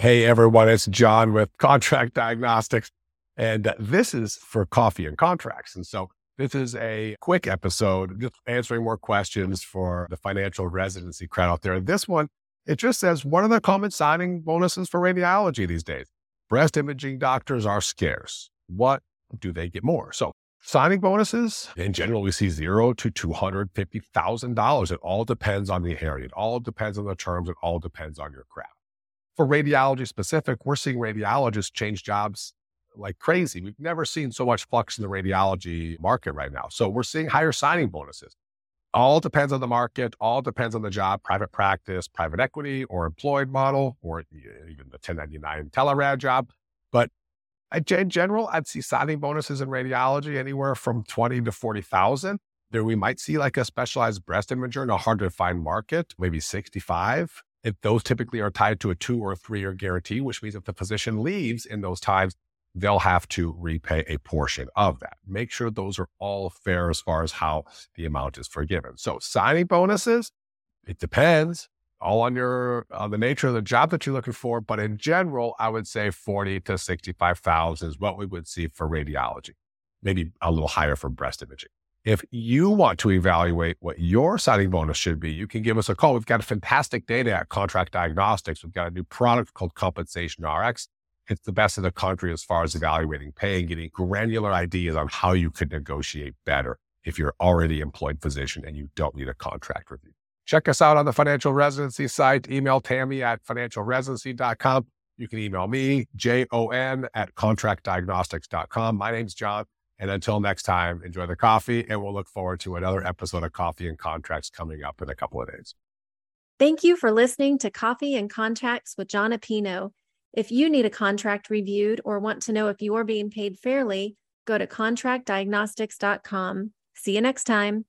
Hey everyone, it's Jon with Contract Diagnostics, and this is for Coffee and Contracts. And so this is a quick episode, just answering more questions for the financial residency crowd out there. This one, it just says, what are the common signing bonuses for radiology these days? Breast imaging doctors are scarce. What do they get more? So signing bonuses, in general, we see zero to $250,000. It all depends on the area. It all depends on the terms. It all depends on your craft for radiology specific, we're seeing radiologists change jobs like crazy. We've never seen so much flux in the radiology market right now. So we're seeing higher signing bonuses. All depends on the market, all depends on the job, private practice, private equity, or employed model, or even the 1099 telerad job. But in general, I'd see signing bonuses in radiology anywhere from 20 to 40,000. There we might see like a specialized breast imager in a hard to find market, maybe 65 if those typically are tied to a two or three year guarantee, which means if the physician leaves in those times, they'll have to repay a portion of that. Make sure those are all fair as far as how the amount is forgiven. So signing bonuses, it depends all on your on the nature of the job that you're looking for, but in general, I would say 40 to 65,000 is what we would see for radiology. Maybe a little higher for breast imaging. If you want to evaluate what your signing bonus should be, you can give us a call. We've got fantastic data at Contract Diagnostics. We've got a new product called Compensation RX. It's the best in the country as far as evaluating pay and getting granular ideas on how you could negotiate better if you're already employed physician and you don't need a contract review. Check us out on the financial residency site. Email Tammy at financialresidency.com. You can email me, J O N at contractdiagnostics.com. My name's Jon. And until next time, enjoy the coffee, and we'll look forward to another episode of Coffee and Contracts coming up in a couple of days. Thank you for listening to Coffee and Contracts with Jon Appino. If you need a contract reviewed or want to know if you're being paid fairly, go to contractdiagnostics.com. See you next time.